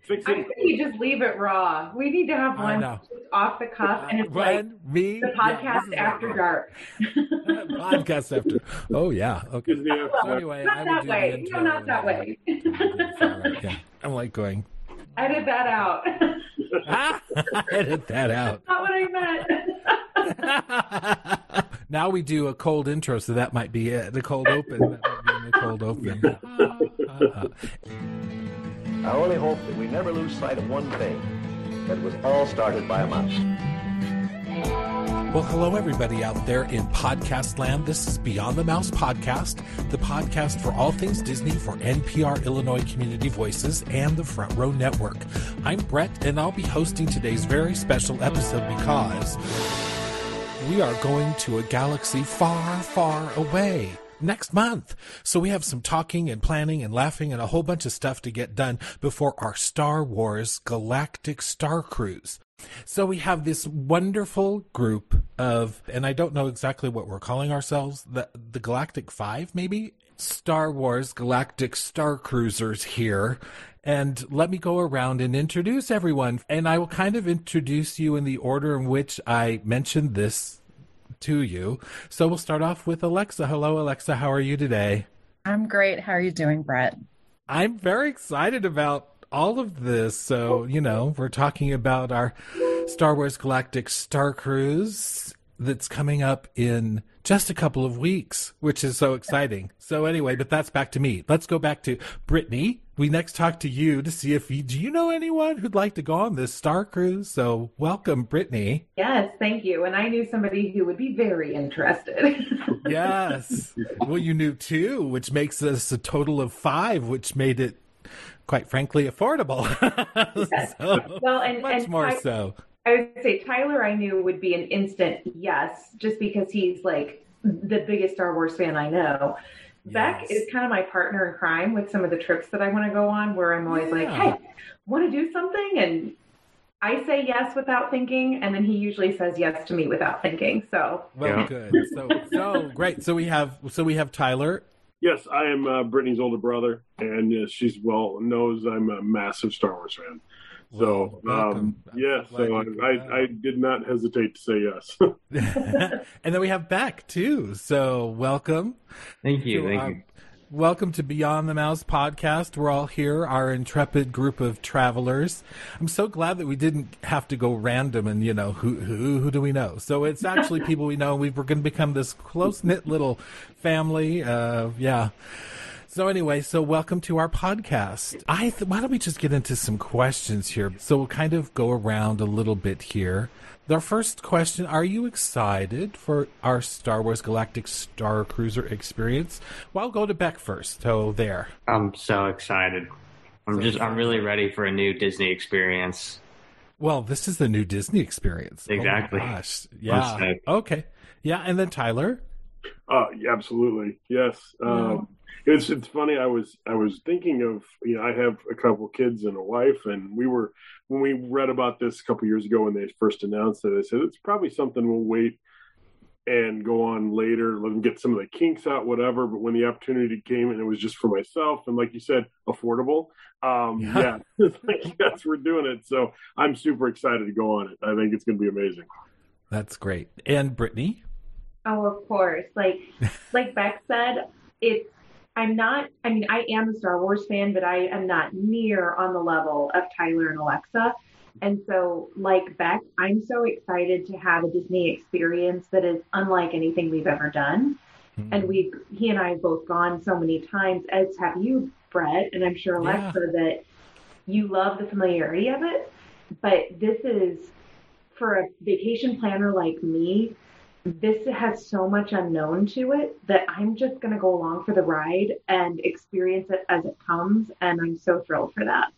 Fix I think we just leave it raw. We need to have one know. just off the cuff, and it's like When me the podcast this is after like- dark. podcast after. Oh yeah. Okay. Disney after So anyway, I not will that do the way. intro No, not that then- way. All right, yeah. I'm like going. Edit that out. Ah, edit that out. not what I meant. now we do a cold intro, so that might be it. The cold open. That might be the cold open. I only hope that we never lose sight of one thing that was all started by a mouse. Well, hello, everybody out there in podcast land. This is Beyond the Mouse podcast, the podcast for all things Disney for NPR Illinois Community Voices and the Front Row Network. I'm Brett, and I'll be hosting today's very special episode because we are going to a galaxy far, far away. Next month. So we have some talking and planning and laughing and a whole bunch of stuff to get done before our Star Wars Galactic Star Cruise. So we have this wonderful group of, and I don't know exactly what we're calling ourselves, the, the Galactic Five, maybe? Star Wars Galactic Star Cruisers here. And let me go around and introduce everyone. And I will kind of introduce you in the order in which I mentioned this to you. So we'll start off with Alexa. Hello, Alexa. How are you today? I'm great. How are you doing, Brett? I'm very excited about all of this. So, you know, we're talking about our Star Wars Galactic Star Cruise that's coming up in just a couple of weeks, which is so exciting. So anyway, but that's back to me. Let's go back to Brittany. We next talk to you to see if you, do you know anyone who'd like to go on this Star Cruise? So welcome, Brittany. yes, thank you. And I knew somebody who would be very interested. Yes. well, you knew two, which makes us a total of five, which made it, quite frankly, affordable. So, well, and much and more Ty- so. I would say Tyler, I knew would be an instant yes, just because he's like the biggest Star Wars fan I know. Beck Yes. is kind of my partner in crime with some of the trips that I want to go on, where I'm always like, "Hey, want to do something?" and I say yes without thinking, and then he usually says yes to me without thinking. So Well, Yeah. good. So, so great. So we have, so we have Tyler. Yes, I am uh, Brittany's older brother, and uh, she's well knows I'm a massive Star Wars fan. So, Well, um, I'm yeah, so glad so you could, I, I, I did not hesitate to say yes. and then we have Beck too. So welcome. Thank you. to Thank our- you. Welcome to Beyond the Mouse podcast. We're all here, our intrepid group of travelers. I'm so glad that we didn't have to go random and, you know, who who, who do we know? So it's actually people we know. We We're going to become this close knit little family. Uh, yeah. So anyway, so welcome to our podcast. I th- why don't we just get into some questions here? So we'll kind of go around a little bit here. Our first question: Are you excited for our Star Wars Galactic Star Cruiser experience? Well, I'll go to Beck first. So there. I'm so excited. I'm just I'm really ready for a new Disney experience. Well, this is the new Disney experience. Oh my Exactly. gosh. Yeah. Okay. Yeah, and then Tyler. uh, absolutely, yes. Um, it's it's funny. I was I was thinking of you know I have a couple kids and a wife, and we were when we read about this a couple years ago when they first announced it. I said it's probably something we'll wait and go on later, let them get some of the kinks out, whatever. But when the opportunity came and it was just for myself, and like you said, affordable, um, Yeah. yeah, it's like, yes, we're doing it. So I'm super excited to go on it. I think it's going to be amazing. That's great. And Brittany. Oh, of course. Like like Beck said, it's I'm not I mean, I am a Star Wars fan, but I am not near on the level of Tyler and Alexa. And so, like Beck, I'm so excited to have a Disney experience that is unlike anything we've ever done. Hmm. And we've he and I have both gone so many times, as have you, Brett, and I'm sure Yeah. Alexa, that you love the familiarity of it. But this is for a vacation planner like me, this has so much unknown to it that I'm just going to go along for the ride and experience it as it comes. And I'm so thrilled for that.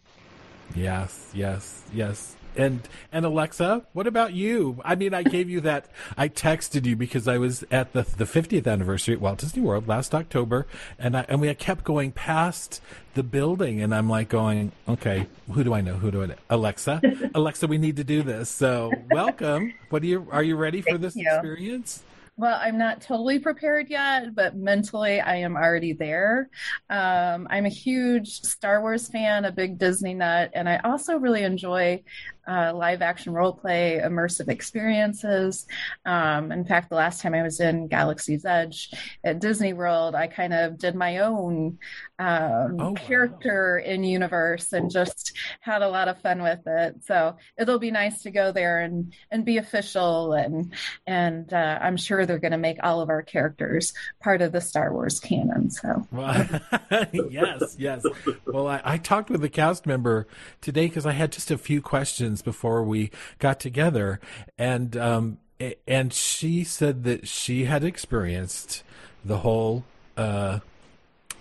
Yes, yes, yes. And and Alexa, what about you? I mean, I gave you that. I texted you because I was at the the 50th anniversary at Walt Disney World last October, and I and we kept going past the building, and I'm like going, okay, who do I know? Who do I know? Alexa, Alexa, we need to do this. So welcome. What are you? Are you ready for Thank this you. experience? Well, I'm not totally prepared yet, but mentally I am already there. Um, I'm a huge Star Wars fan, a big Disney nut, and I also really enjoy uh, live action role play, immersive experiences. Um, in fact, the last time I was in Galaxy's Edge at Disney World, I kind of did my own um, oh, character wow. in universe and just had a lot of fun with it. So it'll be nice to go there and and be official and and uh, I'm sure they're going to make all of our characters part of the Star Wars canon. So well, yes, yes. Well, I, I talked with a cast member today because I had just a few questions before we got together, and um, and she said that she had experienced the whole. Uh,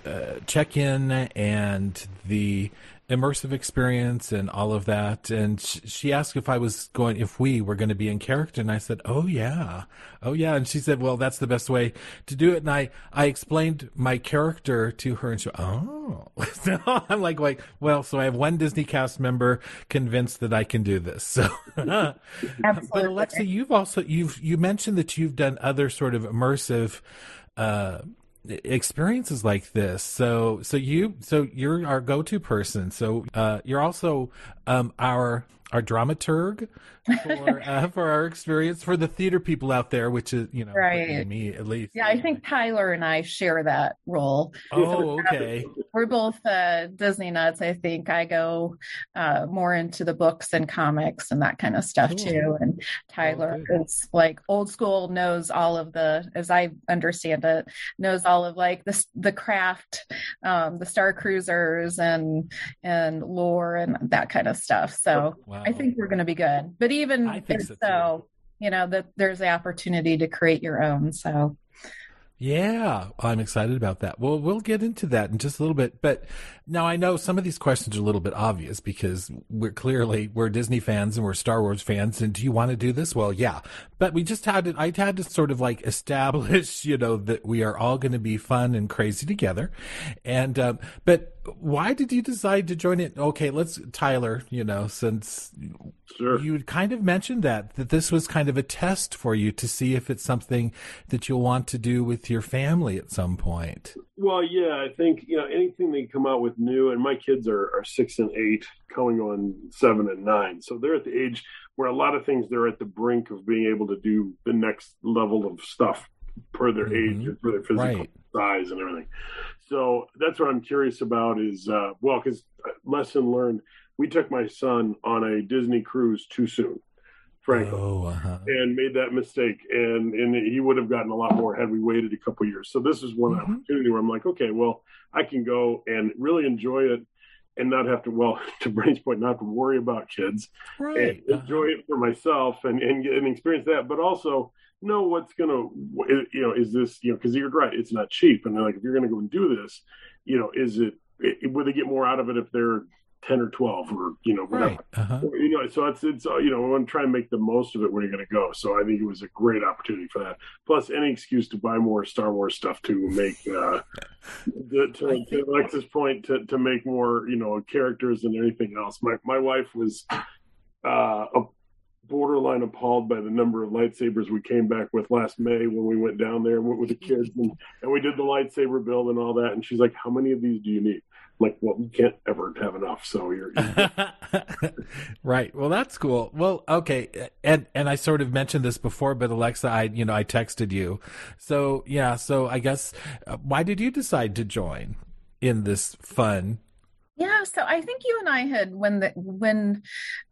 uh, check in and the immersive experience and all of that. And she asked if I was going, if we were going to be in character. And I said, Oh yeah. Oh yeah. And she said, well, that's the best way to do it. And I, I explained my character to her and she, Oh, so I'm like, like, well, so I have one Disney cast member convinced that I can do this. So, but Alexa, you've also, you've, you mentioned that you've done other sort of immersive, uh, experiences like this. So, so you, so you're our go-to person. So, uh, you're also, um, our, our dramaturg for uh, for our experience for the theater people out there, which is you know right. me at least. Yeah, I think Tyler and I share that role. Oh, okay. We're both uh, Disney nuts. I think I go uh, more into the books and comics and that kind of stuff cool. too. And Tyler oh, is like old school, knows all of the, as I understand it, knows all of like the the craft, um, the Star Cruisers and and lore and that kind of stuff. So wow. I think we're going to be good. But even so, so you know that there's the opportunity to create your own. So yeah, I'm excited about that. Well, we'll get into that in just a little bit. But now I know some of these questions are a little bit obvious because we're clearly we're Disney fans and we're Star Wars fans. And do you want to do this? Well, yeah. But we just had to. I had to sort of like establish, you know, that we are all going to be fun and crazy together. And um, but why did you decide to join it? Okay, let's Tyler. You know, since sure. you kind of mentioned that that this was kind of a test for you to see if it's something that you'll want to do with your family at some point. Well, yeah, I think you know anything they come out with new, and my kids are are six and eight, going on seven and nine, so they're at the age where a lot of things they're at the brink of being able to do the next level of stuff per their mm-hmm. age and per their physical right. size and everything. So that's what I'm curious about is, uh, well, because uh, lesson learned, we took my son on a Disney cruise too soon, frankly, oh, uh-huh. and made that mistake. And, and he would have gotten a lot more had we waited a couple years. So this is one mm-hmm. opportunity where I'm like, okay, well, I can go and really enjoy it and not have to, well, to Brain's point, not have to worry about kids right. and enjoy it for myself and, and, and experience that, but also know what's going to, you know, is this, you know, because you're right, it's not cheap. And they're like, if you're going to go and do this, you know, is it, it, would they get more out of it if they're 10 or 12 or, you know, whatever. Right. Uh-huh. You know, so it's, it's, uh, you know, I want to try and make the most of it when you're going to go. So I think it was a great opportunity for that. Plus, any excuse to buy more Star Wars stuff to make, uh, the, to, to Alexa's point, to, to make more, you know, characters than anything else. My, my wife was, uh, a borderline appalled by the number of lightsabers we came back with last May when we went down there and went with the kids and, and we did the lightsaber build and all that. And she's like, "How many of these do you need?" I'm like, well, we can't ever have enough. So you're, you're... right. Well, that's cool. Well, okay, and and I sort of mentioned this before, but Alexa, I you know I texted you, so yeah. So I guess uh, why did you decide to join in this fun yeah, so I think you and I had when the when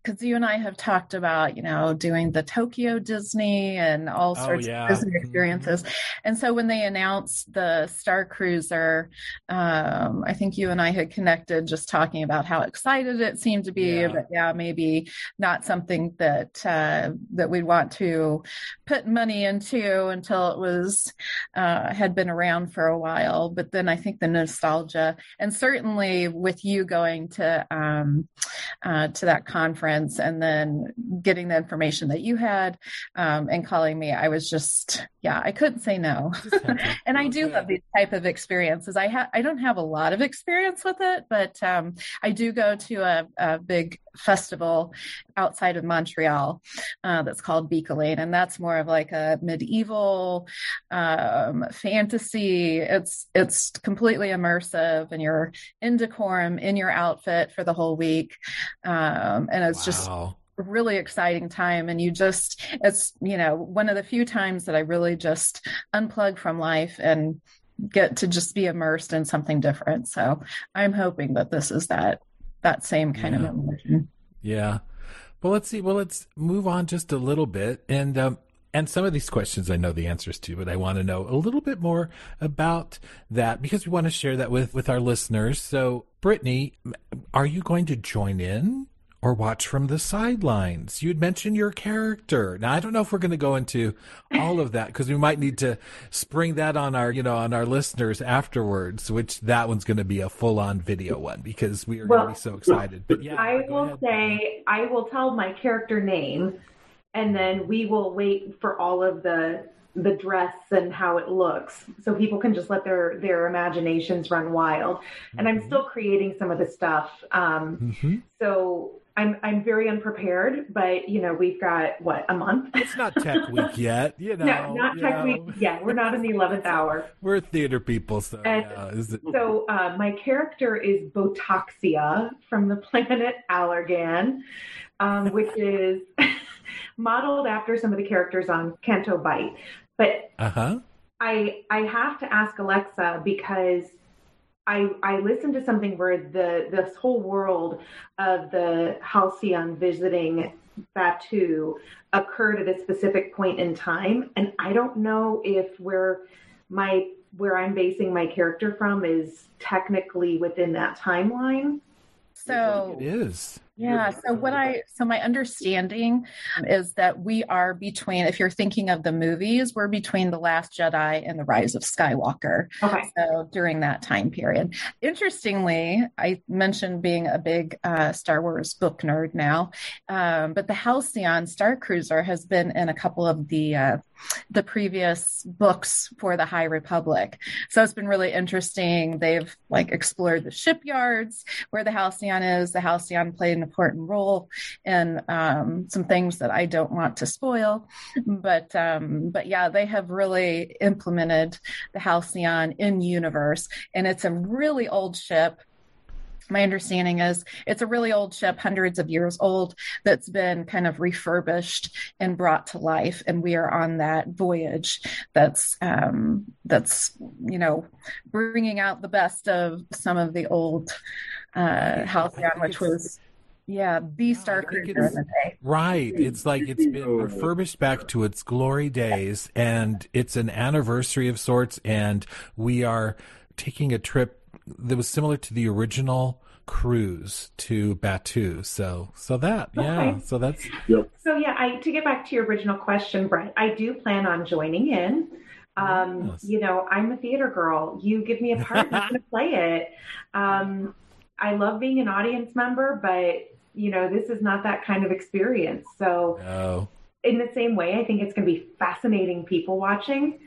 because you and I have talked about you know doing the Tokyo Disney and all oh, sorts oh, yeah. of Disney mm-hmm. experiences, and so when they announced the Star Cruiser, um, I think you and I had connected just talking about how excited it seemed to be, yeah. but yeah, maybe not something that uh, that we'd want to put money into until it was uh, had been around for a while. But then I think the nostalgia and certainly with you you going to um, uh, to that conference and then getting the information that you had um, and calling me, I was just yeah, I couldn't say no. and I do love these type of experiences. I have I don't have a lot of experience with it, but um, I do go to a, a big festival outside of Montreal uh, that's called Beaker and that's more of like a medieval um, fantasy. It's it's completely immersive, and you're in decorum in your outfit for the whole week, um, and it's wow. just really exciting time. And you just it's you know one of the few times that i really just unplug from life and get to just be immersed in something different. So i'm hoping that this is that that same kind yeah. of emotion. Yeah. Well let's see. Well let's move on just a little bit. And um and some of these questions I know the answers to, but I want to know a little bit more about that because we want to share that with, with our listeners. So, Brittany, are you going to join in or watch from the sidelines. You'd mention your character. Now I don't know if we're going to go into all of that because we might need to spring that on our, you know, on our listeners afterwards, which that one's going to be a full on video one because we are well, going to be so excited. But yeah, I will ahead. say I will tell my character name and then we will wait for all of the the dress and how it looks so people can just let their their imaginations run wild and mm-hmm. i'm still creating some of the stuff um, mm-hmm. so I'm I'm very unprepared, but you know we've got what a month. It's not Tech Week yet, you know. No, not Tech know. Week. Yeah, we're not in the eleventh hour. We're theater people, so yeah. It... So uh, my character is Botoxia from the planet Allergan, um, which is modeled after some of the characters on Canto Bight. But uh-huh. I I have to ask Alexa because I, I listened to something where the this whole world of the Halcyon visiting Batuu occurred at a specific point in time, and I don't know if where my where I'm basing my character from is technically within that timeline. So it is. Yeah. So what I so my understanding is that we are between if you're thinking of the movies, we're between The Last Jedi and The Rise of Skywalker. Okay. So during that time period. Interestingly, I mentioned being a big uh, Star Wars book nerd now, um, but the Halcyon Star Cruiser has been in a couple of the uh, the previous books for the High Republic. So it's been really interesting. They've like explored the shipyards where the Halcyon is. The Halcyon played an important role in um, some things that I don't want to spoil. But um, but yeah, they have really implemented the Halcyon in universe, and it's a really old ship my understanding is it's a really old ship, hundreds of years old, that's been kind of refurbished and brought to life, and we are on that voyage. That's um, that's you know bringing out the best of some of the old uh, Halcyon, which was yeah, the Star Cruiser in the day. Right. It's like it's been refurbished back to its glory days, and it's an anniversary of sorts, and we are taking a trip that was similar to the original cruise to Batuu. So, so that, yeah, okay. so that's. Yep. So yeah, I to get back to your original question, Brett, I do plan on joining in. Um, yes. You know, I'm a theater girl. You give me a part, I'm going to play it. Um, I love being an audience member, but you know, this is not that kind of experience. So, no. in the same way, I think it's going to be fascinating people watching.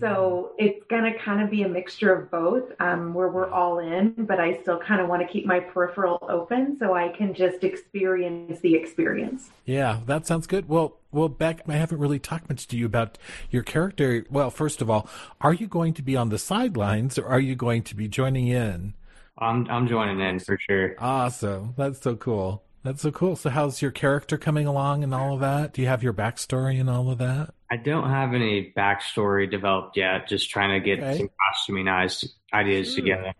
So it's going to kind of be a mixture of both, um, where we're all in, but I still kind of want to keep my peripheral open so I can just experience the experience. Yeah, that sounds good. Well, well, Beck, I haven't really talked much to you about your character. Well, first of all, are you going to be on the sidelines or are you going to be joining in? I'm I'm joining in for sure. Awesome. That's so cool. That's so cool. So how's your character coming along and all of that? Do you have your backstory and all of that? I don't have any backstory developed yet. Just trying to get okay. some costuming ideas sure. together.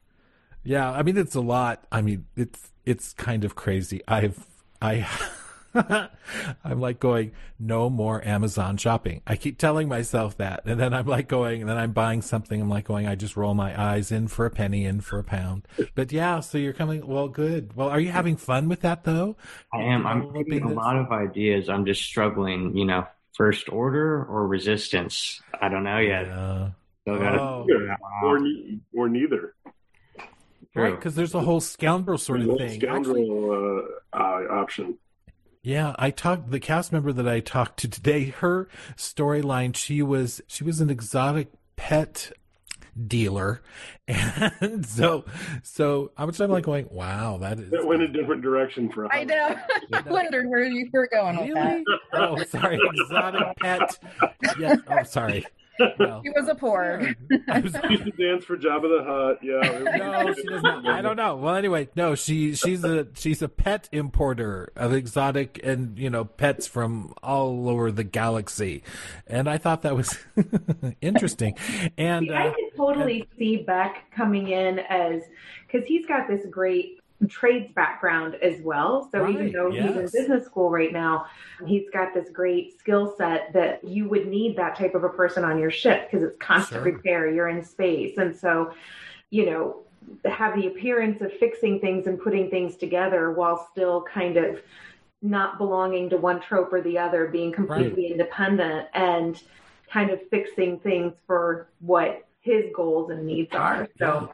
Yeah, I mean it's a lot. I mean it's it's kind of crazy. I've I I'm like going, no more Amazon shopping. I keep telling myself that. And then I'm like going, and then I'm buying something. I'm like going, I just roll my eyes in for a penny, in for a pound. But yeah, so you're coming, well, good. Well, are you having fun with that though? I am. I'm getting a lot of ideas. I'm just struggling, you know, first order or resistance. I don't know yet. Yeah. So oh. or, or neither. Right, because there's a whole scoundrel sort of thing. Scoundrel Actually, uh, uh, option. Yeah, I talked the cast member that I talked to today. Her storyline, she was she was an exotic pet dealer. And so, so I was like going, wow, that is. It went a different direction for us. I know. I wondered where you were going with that. Oh, sorry. Exotic pet. Yes. Oh, sorry. Well, he was a poor. I was used to dance for Jabba the Hutt. Yeah. no, she does not. I don't know. Well, anyway, no, she she's a she's a pet importer of exotic and you know pets from all over the galaxy, and I thought that was interesting. And see, I uh, could totally and, see Beck coming in as because he's got this great trades background as well. So right, even though yes. he's in business school right now, he's got this great skill set that you would need that type of a person on your ship because it's constant sure. repair. You're in space. And so, you know, have the appearance of fixing things and putting things together while still kind of not belonging to one trope or the other, being completely right. independent and kind of fixing things for what his goals and needs are. So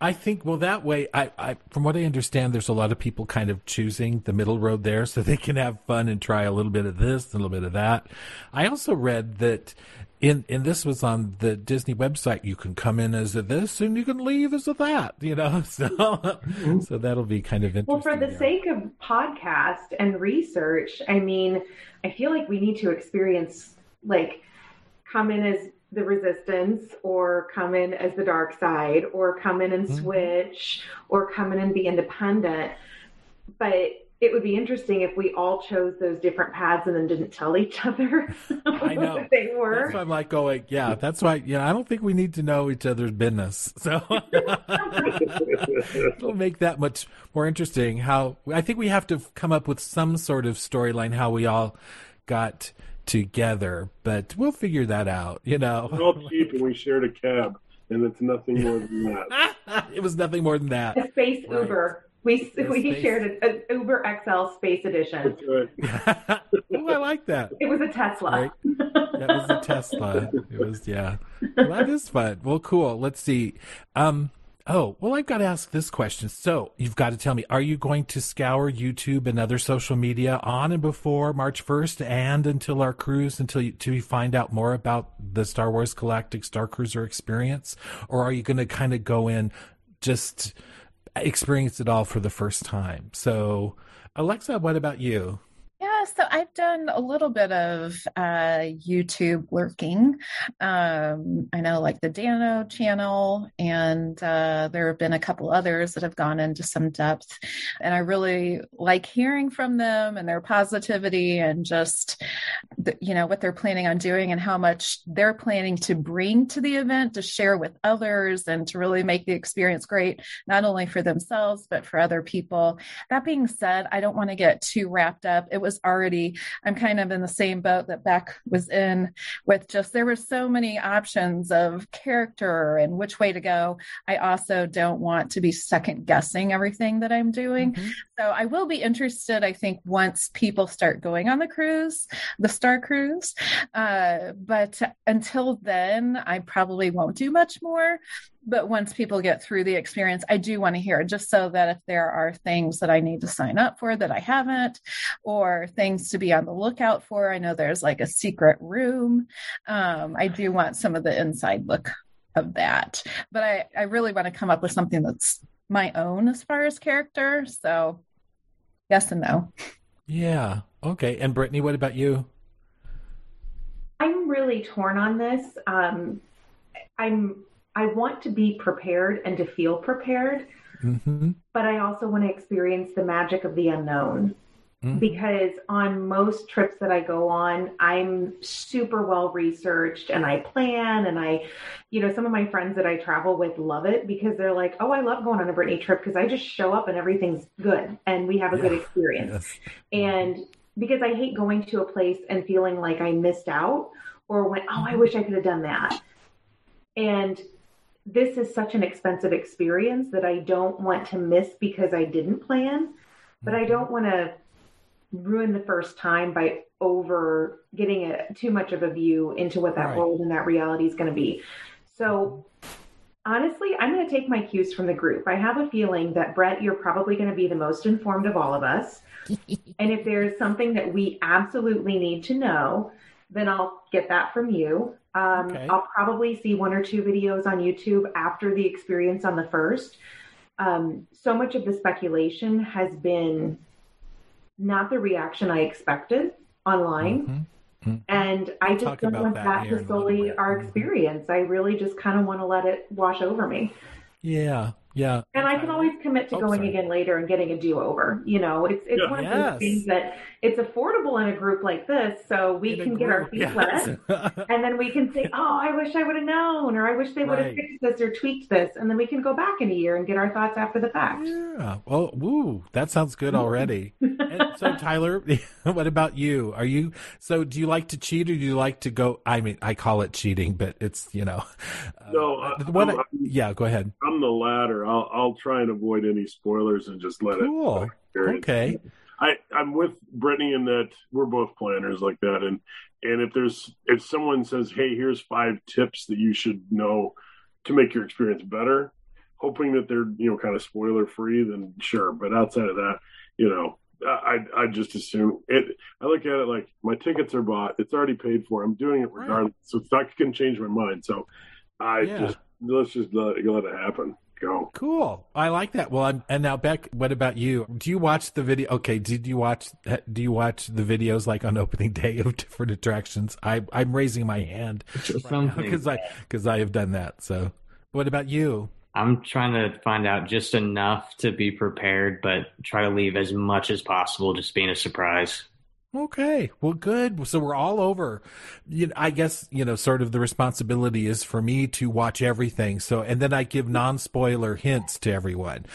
I think well that way. I, I from what I understand, there's a lot of people kind of choosing the middle road there, so they can have fun and try a little bit of this, a little bit of that. I also read that in and this was on the Disney website. You can come in as a this and you can leave as a that. You know, so mm-hmm. so that'll be kind of interesting. Well, for the there. sake of podcast and research, I mean, I feel like we need to experience like come in as the resistance or come in as the dark side or come in and mm-hmm. switch or come in and be independent. But it would be interesting if we all chose those different paths and then didn't tell each other I know. they were. That's why I'm like going, yeah, that's why, you know, I don't think we need to know each other's business. So it'll make that much more interesting how I think we have to come up with some sort of storyline how we all got together, but we'll figure that out. You know, we're all cheap and we shared a cab, and it's nothing more than that. it was nothing more than that. A space right. Uber. We we space. shared an Uber XL Space Edition. Right. oh, I like that. It was a Tesla. Right? That was a Tesla. It was yeah. Well, that is fun. Well, cool. Let's see. Um, Oh, well, I've got to ask this question. So you've got to tell me, are you going to scour YouTube and other social media on and before March 1st and until our cruise, until you, find out more about the Star Wars Galactic Star Cruiser experience? Or are you going to kind of go in just experience it all for the first time? So, Alexa, what about you? So I've done a little bit of uh, YouTube lurking. Um, I know, like the Dano channel, and uh, there have been a couple others that have gone into some depth. And I really like hearing from them and their positivity and just, the, you know, what they're planning on doing and how much they're planning to bring to the event to share with others and to really make the experience great, not only for themselves, but for other people. That being said, I don't want to get too wrapped up. It was was already, I'm kind of in the same boat that Beck was in with just there were so many options of character and which way to go. I also don't want to be second guessing everything that I'm doing. Mm-hmm. So I will be interested, I think, once people start going on the cruise, the Star Cruise. Uh, but until then, I probably won't do much more but once people get through the experience, I do want to hear just so that if there are things that I need to sign up for that I haven't, or things to be on the lookout for, I know there's like a secret room. Um, I do want some of the inside look of that, but I, I really want to come up with something that's my own as far as character. So, yes and no. Yeah. Okay. And Brittany, what about you? I'm really torn on this. Um, I'm I want to be prepared and to feel prepared, mm-hmm. but I also want to experience the magic of the unknown. Mm-hmm. Because on most trips that I go on, I'm super well researched and I plan and I, you know, some of my friends that I travel with love it because they're like, oh, I love going on a Brittany trip because I just show up and everything's good and we have a yeah. good experience. Yes. And because I hate going to a place and feeling like I missed out or went, oh, I mm-hmm. wish I could have done that. And this is such an expensive experience that I don't want to miss because I didn't plan, but I don't want to ruin the first time by over getting a, too much of a view into what that right. world and that reality is going to be. So honestly, I'm going to take my cues from the group. I have a feeling that Brett, you're probably going to be the most informed of all of us. and if there's something that we absolutely need to know, then I'll get that from you. Um, okay. I'll probably see one or two videos on YouTube after the experience on the first. Um, so much of the speculation has been not the reaction I expected online. Mm-hmm. Mm-hmm. And I just don't want that, that to solely our mm-hmm. experience. I really just kind of want to let it wash over me. Yeah. Yeah. And I can always commit to oh, going sorry. again later and getting a do over. You know, it's it's yeah. one of yes. those things that it's affordable in a group like this, so we in can get our feet yes. wet, and then we can say, "Oh, I wish I would have known," or "I wish they would have right. fixed this or tweaked this," and then we can go back in a year and get our thoughts after the fact. Yeah. Well, woo, that sounds good already. so, Tyler, what about you? Are you so? Do you like to cheat, or do you like to go? I mean, I call it cheating, but it's you know. No. Uh, what, I, yeah. Go ahead. I'm the latter. I'll I'll try and avoid any spoilers and just let cool. it. Okay. I I'm with Brittany in that we're both planners like that, and and if there's if someone says, hey, here's five tips that you should know to make your experience better, hoping that they're you know kind of spoiler free, then sure. But outside of that, you know, I I just assume it. I look at it like my tickets are bought. It's already paid for. I'm doing it regardless. Right. So it's not going to change my mind. So I yeah. just let's just let, let it happen. Go. Cool. I like that. Well, I'm, and now Beck, what about you? Do you watch the video? Okay. Did you watch, do you watch the videos like on opening day of different attractions? I, I'm raising my hand because I, because I have done that. So what about you? I'm trying to find out just enough to be prepared, but try to leave as much as possible just being a surprise. Okay. Well, good. So we're all over. You know, I guess, you know, sort of the responsibility is for me to watch everything. So, and then I give non spoiler hints to everyone.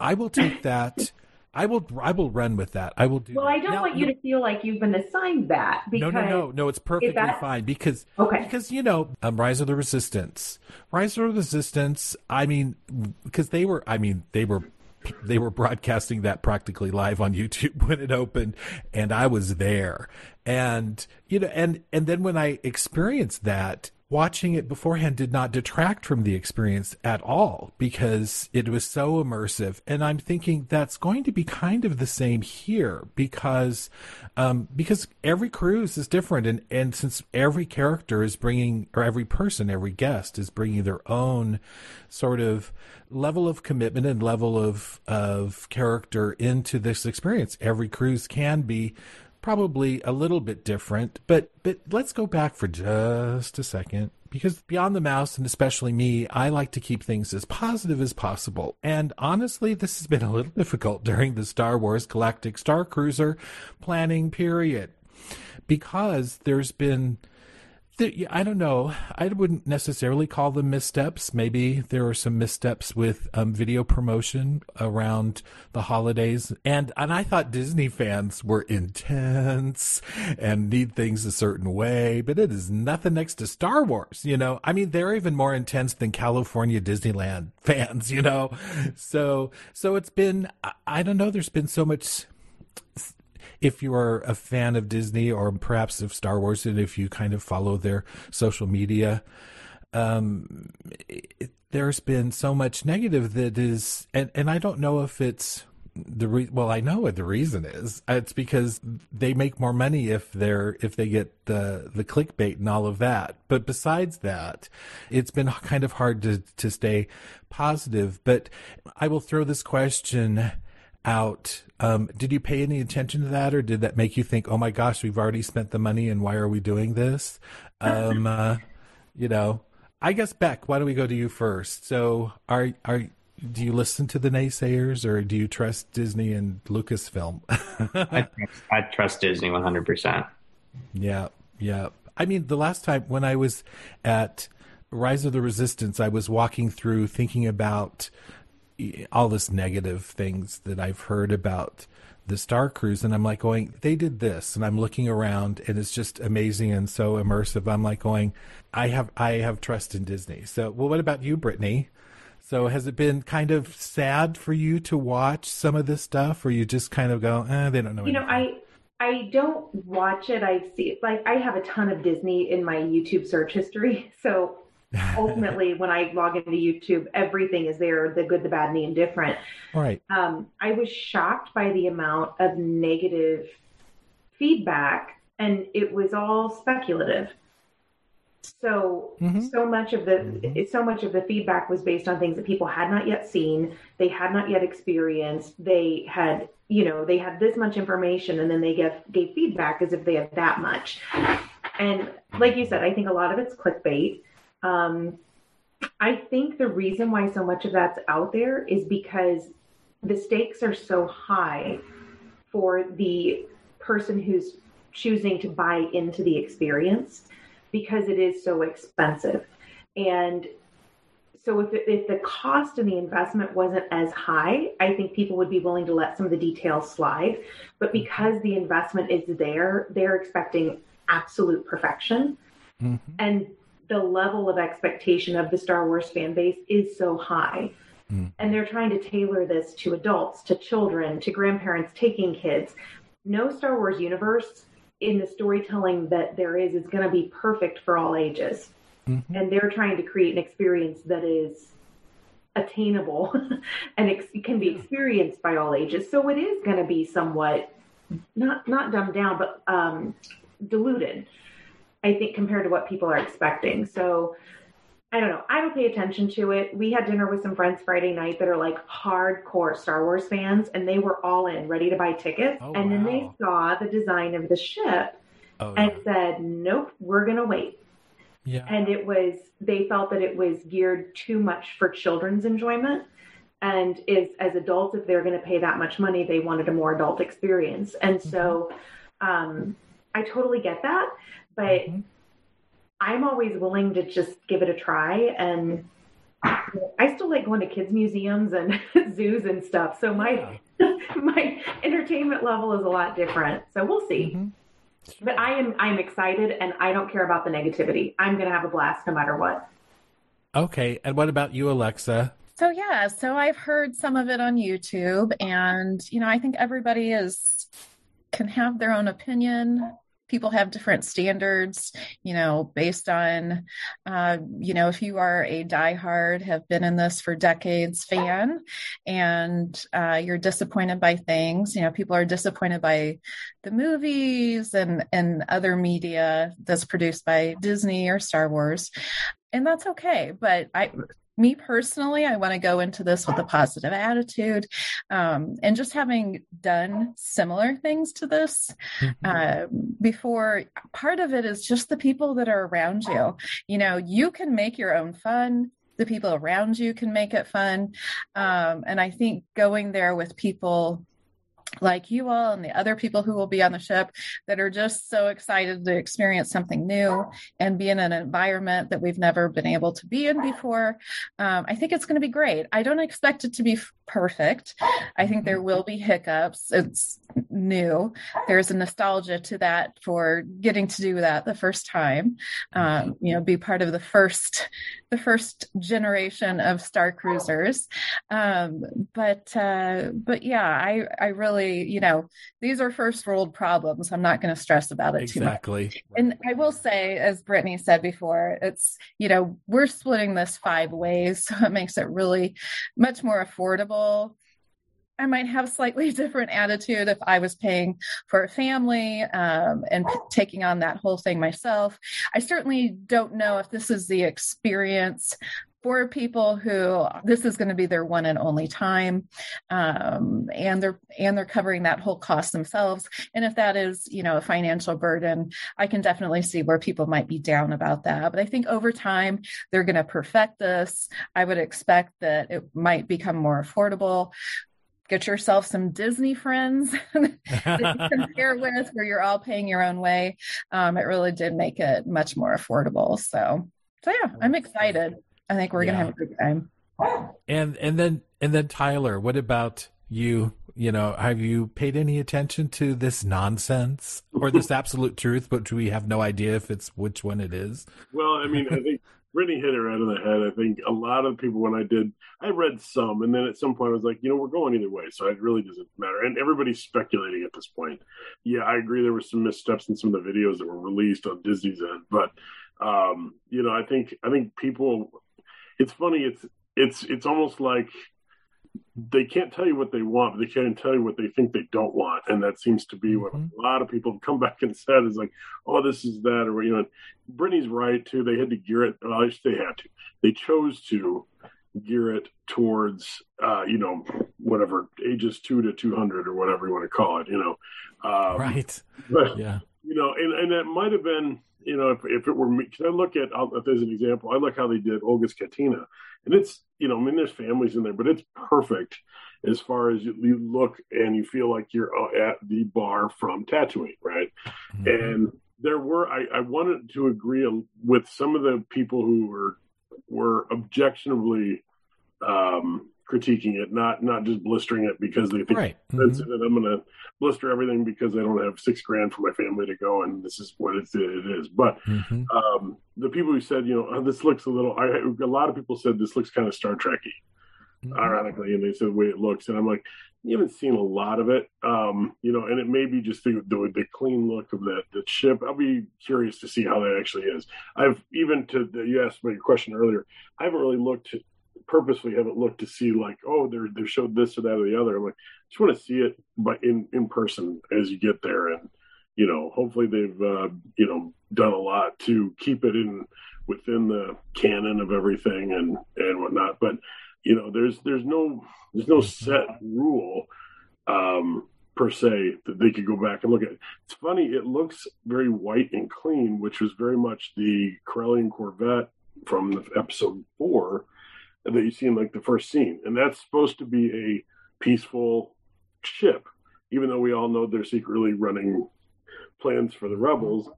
I will take that. I will. I will run with that. I will do. Well, that. I don't now, want you no, to feel like you've been assigned that. Because no, no, no, no. It's perfectly fine because okay. Because you know, um, Rise of the Resistance, Rise of the Resistance. I mean, because they were. I mean, they were they were broadcasting that practically live on YouTube when it opened and I was there. And you know and and then when I experienced that watching it beforehand did not detract from the experience at all because it was so immersive. And I'm thinking that's going to be kind of the same here because, um, because every cruise is different. And, and since every character is bringing, or every person, every guest is bringing their own sort of level of commitment and level of, of character into this experience, every cruise can be probably a little bit different, but but let's go back for just a second because beyond the mouse and especially me, I like to keep things as positive as possible. And honestly, this has been a little difficult during the Star Wars Galactic Star Cruiser planning period because there's been I don't know. I wouldn't necessarily call them missteps. Maybe there are some missteps with um, video promotion around the holidays, and and I thought Disney fans were intense and need things a certain way, but it is nothing next to Star Wars. You know, I mean, they're even more intense than California Disneyland fans. You know, so so it's been. I, I don't know. There's been so much if you are a fan of Disney or perhaps of Star Wars, and if you kind of follow their social media, um, it, there's been so much negative that is, and, and I don't know if it's the re- well, I know what the reason is. It's because they make more money if they're if they get the the clickbait and all of that. But besides that, it's been kind of hard to to stay positive. But I will throw this question out. Um, did you pay any attention to that, or did that make you think, "Oh my gosh, we've already spent the money, and why are we doing this?" Um, uh, you know, I guess Beck, why don't we go to you first? So, are are do you listen to the naysayers, or do you trust Disney and Lucasfilm? I, I trust Disney one hundred percent. Yeah, yeah. I mean, the last time when I was at Rise of the Resistance, I was walking through thinking about all this negative things that I've heard about the Star Cruise, and I'm like going, they did this, and I'm looking around, and it's just amazing and so immersive. I'm like going, I have I have trust in Disney. So, well, what about you, Brittany? So, has it been kind of sad for you to watch some of this stuff, or you just kind of go, eh, they don't know? You anything? know, I I don't watch it. I see like I have a ton of Disney in my YouTube search history, so ultimately when I log into YouTube, everything is there, the good, the bad, and the indifferent. Right. Um, I was shocked by the amount of negative feedback and it was all speculative. So mm-hmm. so much of the mm-hmm. so much of the feedback was based on things that people had not yet seen, they had not yet experienced. They had you know they had this much information, and then they gave gave feedback as if they had that much. And like you said, I think a lot of it's clickbait. Um, I think the reason why so much of that's out there is because the stakes are so high for the person who's choosing to buy into the experience because it is so expensive. And so if, if the cost and the investment wasn't as high, I think people would be willing to let some of the details slide. But because the investment is there, they're expecting absolute perfection. Mm-hmm. And the level of expectation of the Star Wars fan base is so high. Mm. And they're trying to tailor this to adults, to children, to grandparents taking kids. No Star Wars universe in the storytelling that there is is going to be perfect for all ages. Mm-hmm. And they're trying to create an experience that is attainable and ex- can be experienced by all ages. So it is going to be somewhat not not dumbed down, but um, diluted. I think, compared to what people are expecting. So I don't know. I don't pay attention to it. We had dinner with some friends Friday night that are like hardcore Star Wars fans, and they were all in, ready to buy tickets. Oh, and wow. then they saw the design of the ship oh, and yeah. said, nope, we're going to wait. Yeah. And it was, they felt that it was geared too much for children's enjoyment. And is as adults, if they're going to pay that much money, they wanted a more adult experience. And mm-hmm. so um, I totally get that but mm-hmm. I'm always willing to just give it a try. And I still like going to kids museums and zoos and stuff. So my yeah. my entertainment level is a lot different. So we'll see. Mm-hmm. Sure. But I am I'm excited and I don't care about the negativity. I'm gonna have a blast no matter what. Okay. And what about you, Alexa? So yeah, so I've heard some of it on YouTube and you know, I think everybody is can have their own opinion people have different standards, you know, based on, uh, you know, if you are a diehard, have been in this for decades fan, and uh, you're disappointed by things, you know, people are disappointed by the movies and and other media that's produced by Disney or Star Wars and that's okay but i me personally, I want to go into this with a positive attitude. Um, and just having done similar things to this uh, before, part of it is just the people that are around you. You know, you can make your own fun. The people around you can make it fun. Um, and I think going there with people like you all and the other people who will be on the ship that are just so excited to experience something new and be in an environment that we've never been able to be in before. Um, I think it's going to be great. I don't expect it to be perfect. I think there will be hiccups. It's new. There's a nostalgia to that for getting to do that the first time. Um, you know, be part of the first, the first generation of Star Cruisers. Um, but uh, but yeah, I I really you know these are first world problems. I'm not going to stress about it exactly. too much. And I will say, as Brittany said before, it's you know we're splitting this five ways, so it makes it really much more affordable I might have a slightly different attitude if I was paying for a family um, and p- taking on that whole thing myself. I certainly don't know if this is the experience for people who this is going to be their one and only time um, and they're and they're covering that whole cost themselves and if that is you know a financial burden i can definitely see where people might be down about that but i think over time they're going to perfect this i would expect that it might become more affordable get yourself some Disney friends that you can share with where you're all paying your own way. Um, it really did make it much more affordable. So, so yeah, I'm excited. I think we're yeah. gonna have a good time. And and then and then Tyler, what about you? You know, have you paid any attention to this nonsense or this absolute truth, but we have no idea if it's which one it is? Well, I mean, I think Brittany hit it right on the head. I think a lot of people, when I did, I read some, and then at some point I was like, you know, we're going either way, so it really doesn't matter. And everybody's speculating at this point. Yeah, I agree. There were some missteps in some of the videos that were released on Disney's end, but um, you know, I think I think people it's funny. It's it's it's almost like they can't tell you what they want, but they can't tell you what they think they don't want, and that seems to be what mm-hmm. a lot of people have come back and said is like, oh, this is that, or you know, Brittany's right too. They had to gear it. Well, at least they had to. They chose to gear it towards, uh, you know, whatever ages two to two hundred or whatever you want to call it. You know, um, right? But yeah, you know, and and that might have been you know, if, if it were me, because I look at, if there's an example, I look how they did Oga's Cantina, and it's, you know, I mean, there's families in there, but it's perfect as far as you, you look and you feel like you're uh, at the bar from Tatooine, right? Mm-hmm. And there were, I, I wanted to agree with some of the people who were were objectionably um, critiquing it, not not just blistering it because they think right. it's expensive mm-hmm. and I'm going to blister everything because I don't have six grand for my family to go and this is what it's, it is. But mm-hmm. um, the people who said, you know, oh, this looks a little, I, a lot of people said this looks kind of Star Trekky, mm-hmm. ironically, and they said the way it looks, and I'm like, you haven't seen a lot of it, um, you know, and it may be just the, the, the clean look of that the ship. I'll be curious to see how that actually is. I've even to the, you asked about your question earlier. I haven't really looked purposely haven't looked to see like, oh, they're they showed this or that or the other. I'm like, just want to see it but in in person as you get there, and you know, hopefully they've uh, you know done a lot to keep it in within the canon of everything and and whatnot. But you know, there's there's no there's no set rule. Um, per se that they could go back and look at. It's funny, it looks very white and clean, which was very much the Corellian Corvette from the episode four that you see in like the first scene, and that's supposed to be a peaceful ship, even though we all know they're secretly running plans for the rebels.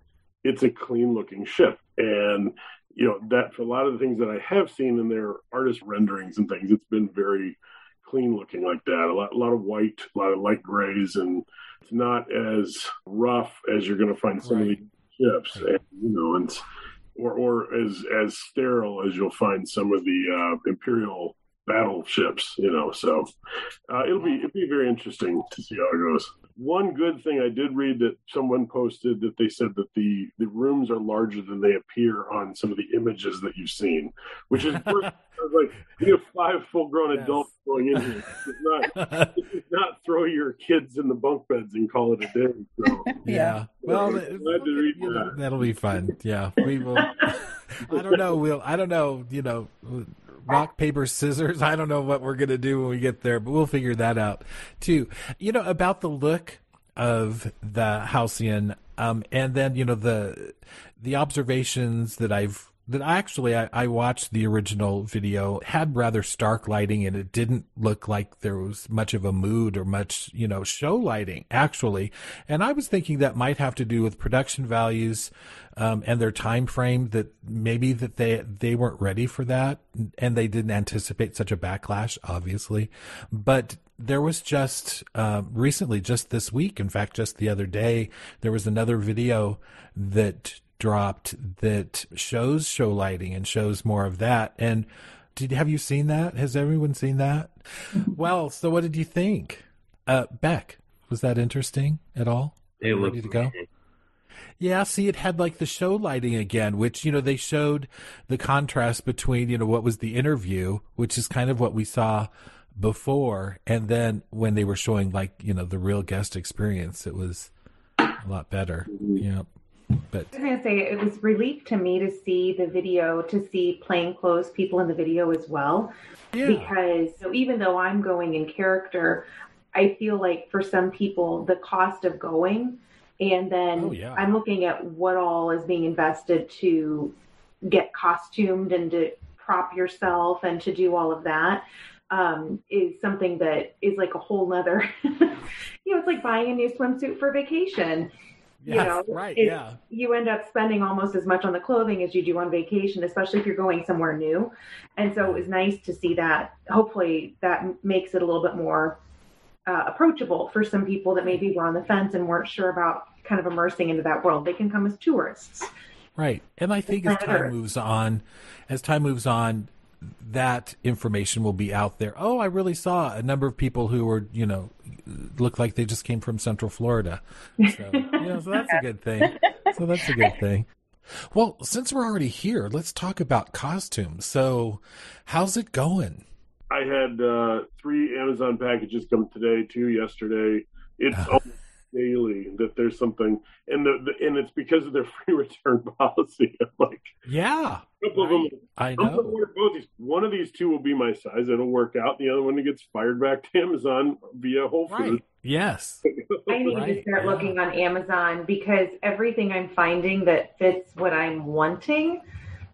It's a clean looking ship, and you know that for a lot of the things that I have seen in their artist renderings and things, it's been very clean looking like that. A lot, a lot of white, a lot of light grays, and it's not as rough as you're going to find some right. of these ships. And, you know, and or or as as sterile as you'll find some of the uh, imperial battleships. You know, so uh, it'll be it'll be very interesting to see how it goes. One good thing I did read that someone posted that they said that the the rooms are larger than they appear on some of the images that you've seen, which is like you have five full grown yes. adults going in here. It's not, it's not throw your kids in the bunk beds and call it a day. So, yeah. Well, that. that'll be fun. Yeah. We will. I don't know. We'll, I don't know, you know, rock, paper, scissors. I don't know what we're going to do when we get there, but we'll figure that out too. You know, about the look of the Halcyon, um, and then, you know, the, the observations that I've that actually I, I, watched the original video. Had rather stark lighting and it didn't look like there was much of a mood or much you know show lighting actually. And i was thinking that might have to do with production values um, and their time frame that maybe that they they weren't ready for that and they didn't anticipate such a backlash obviously. But there was just uh, recently just this week in fact just the other day there was another video that dropped that shows show lighting and shows more of that. And did have you seen that? Has everyone seen that? well, so what did you think? Uh, Beck, was that interesting at all? It ready to go. Yeah, see, it had like the show lighting again, which, you know, they showed the contrast between, you know, what was the interview, which is kind of what we saw before. And then when they were showing like, you know, the real guest experience, it was a lot better. Mm-hmm. Yeah. But I was going to say it was relief to me to see the video, to see plainclothes people in the video as well. Yeah. Because so even though I'm going in character, I feel like for some people the cost of going and then oh, yeah. I'm looking at what all is being invested to get costumed and to prop yourself and to do all of that um, is something that is like a whole nother you know it's like buying a new swimsuit for vacation you know, right. yeah. You end up spending almost as much on the clothing as you do on vacation, especially if you're going somewhere new. And so it was nice to see that. Hopefully, that makes it a little bit more uh, approachable for some people that maybe were on the fence and weren't sure about kind of immersing into that world. They can come as tourists. Right. And I think as time moves on, as time moves on, that information will be out there. Oh, I really saw a number of people who were, you know, looked like they just came from Central Florida. So, yeah, so that's a good thing. So that's a good thing. Well, since we're already here, let's talk about costumes. So, how's it going? I had uh, three Amazon packages come today, two yesterday. It's daily that there's something, and the, the, and it's because of their free return policy. like, yeah, a couple right. of them. I know. Both these, one of these two will be my size. It'll work out. The other one gets fired back to Amazon via Whole Foods. Right. Yes. I need right. to start yeah. looking on Amazon because everything I'm finding that fits what I'm wanting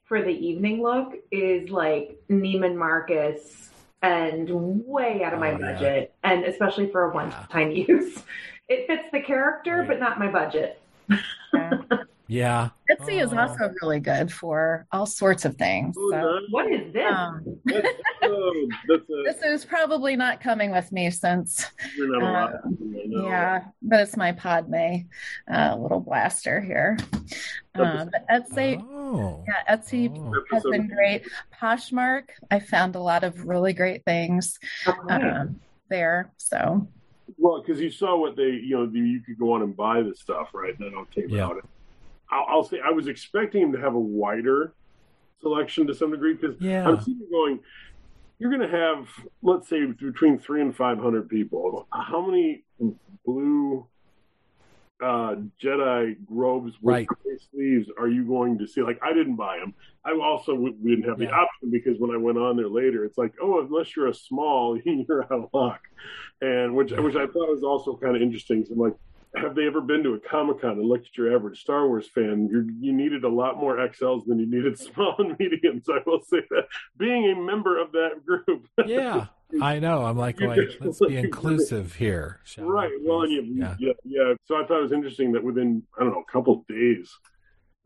for the evening look is like Neiman Marcus and way out of my oh, budget, yeah. and especially for a one-time yeah. use. It fits the character, right. but not my budget. Yeah. Etsy oh. is also really good for all sorts of things. So. What is this? Um, this is probably not coming with me since. Uh, yeah, but it's my Padme uh, little blaster here. Uh, but Etsy, oh. yeah, Etsy oh. has been great. Poshmark, I found a lot of really great things um, there. So. Well, because you saw what they, you know, you could go on and buy the stuff, right? And then it came yeah. out. I'll, I'll, say I was expecting him to have a wider selection to some degree because yeah. I'm sitting going, you're going to have, let's say, between three and five hundred people. How many blue uh, Jedi robes with right. sleeves are you going to see? Like, I didn't buy them. I also we didn't have the yeah. option because when I went on there later, it's like, oh, unless you're a small, you're out of luck, and which which I thought was also kind of interesting. So I'm like, have they ever been to a Comic Con and looked at your average Star Wars fan? you you needed a lot more XLs than you needed small and mediums. I will say that. Being a member of that group. yeah, I know. I'm like, like let's be inclusive here. Right. We, well, and you, yeah. yeah, yeah. So I thought it was interesting that within I don't know a couple days,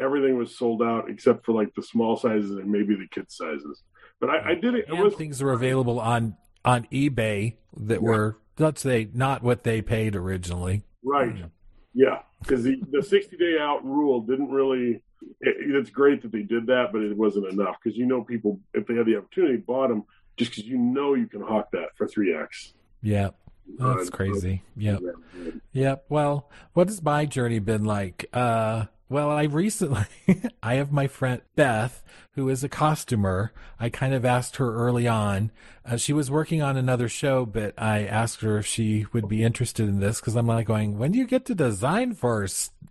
everything was sold out except for like the small sizes and maybe the kid sizes. But I, I did it. And it was, things were available on on eBay that yeah. were let's say not what they paid originally. Right. Yeah, because the, the 60 day out rule didn't really. It, it's great that they did that, but it wasn't enough because you know people, if they had the opportunity, bought them just because you know you can hawk that for 3x. Yeah. That's uh, crazy. Yep. Yep. Well, what has my journey been like? Uh, well, I recently, I have my friend Beth, who is a costumer. I kind of asked her early on. Uh, she was working on another show, but I asked her if she would be interested in this because I'm like going, when do you get to design for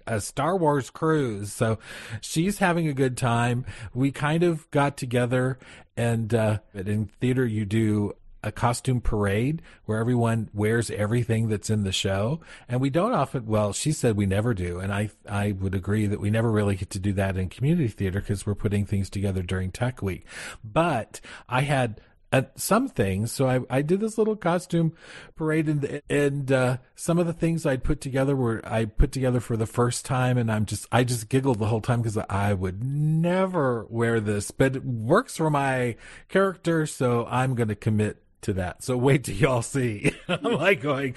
a Star Wars cruise? So she's having a good time. We kind of got together and, uh, in theater, you do a costume parade where everyone wears everything that's in the show. And we don't often, well, she said we never do. And I, I would agree that we never really get to do that in community theater because we're putting things together during tech week. But I had uh, some things. So I, I did this little costume parade and, and, uh, some of the things I'd put together were, I put together for the first time and I'm just, I just giggled the whole time because I would never wear this, but it works for my character. So I'm going to commit to that. So wait till y'all see. I'm like going,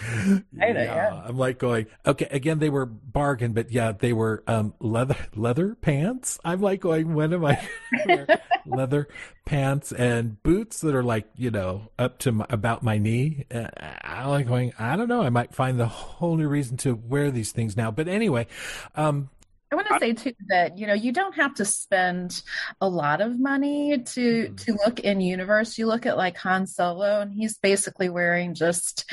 yeah. I'm like going, okay. Again, they were bargain, but yeah, they were, um, leather, leather pants. I'm like going, when am I leather pants and boots that are like, you know, up to my, about my knee. Uh, I'm like going, I don't know. I might find the whole new reason to wear these things now. But anyway, um, I want to say too that you know you don't have to spend a lot of money to mm-hmm. to look in universe. You look at like Han Solo, and he's basically wearing just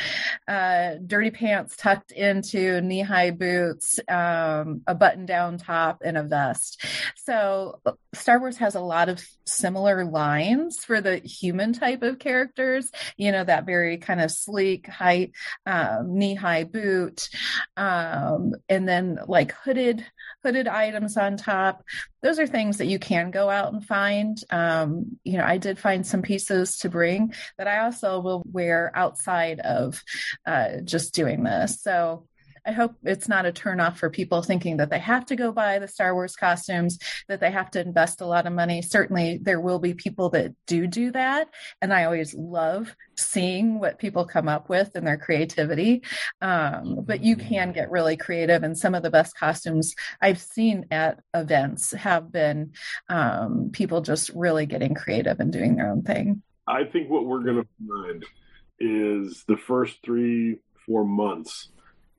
uh, dirty pants tucked into knee high boots, um, a button down top, and a vest. So Star Wars has a lot of similar lines for the human type of characters. You know that very kind of sleek, high um, knee high boot, um, and then like hooded hooded items on top. Those are things that you can go out and find. Um, you know, I did find some pieces to bring that I also will wear outside of uh, just doing this. So I hope it's not a turnoff for people thinking that they have to go buy the Star Wars costumes, that they have to invest a lot of money. Certainly, there will be people that do do that. And I always love seeing what people come up with and their creativity. Um, but you can get really creative. And some of the best costumes I've seen at events have been um, people just really getting creative and doing their own thing. I think what we're going to find is the first three, four months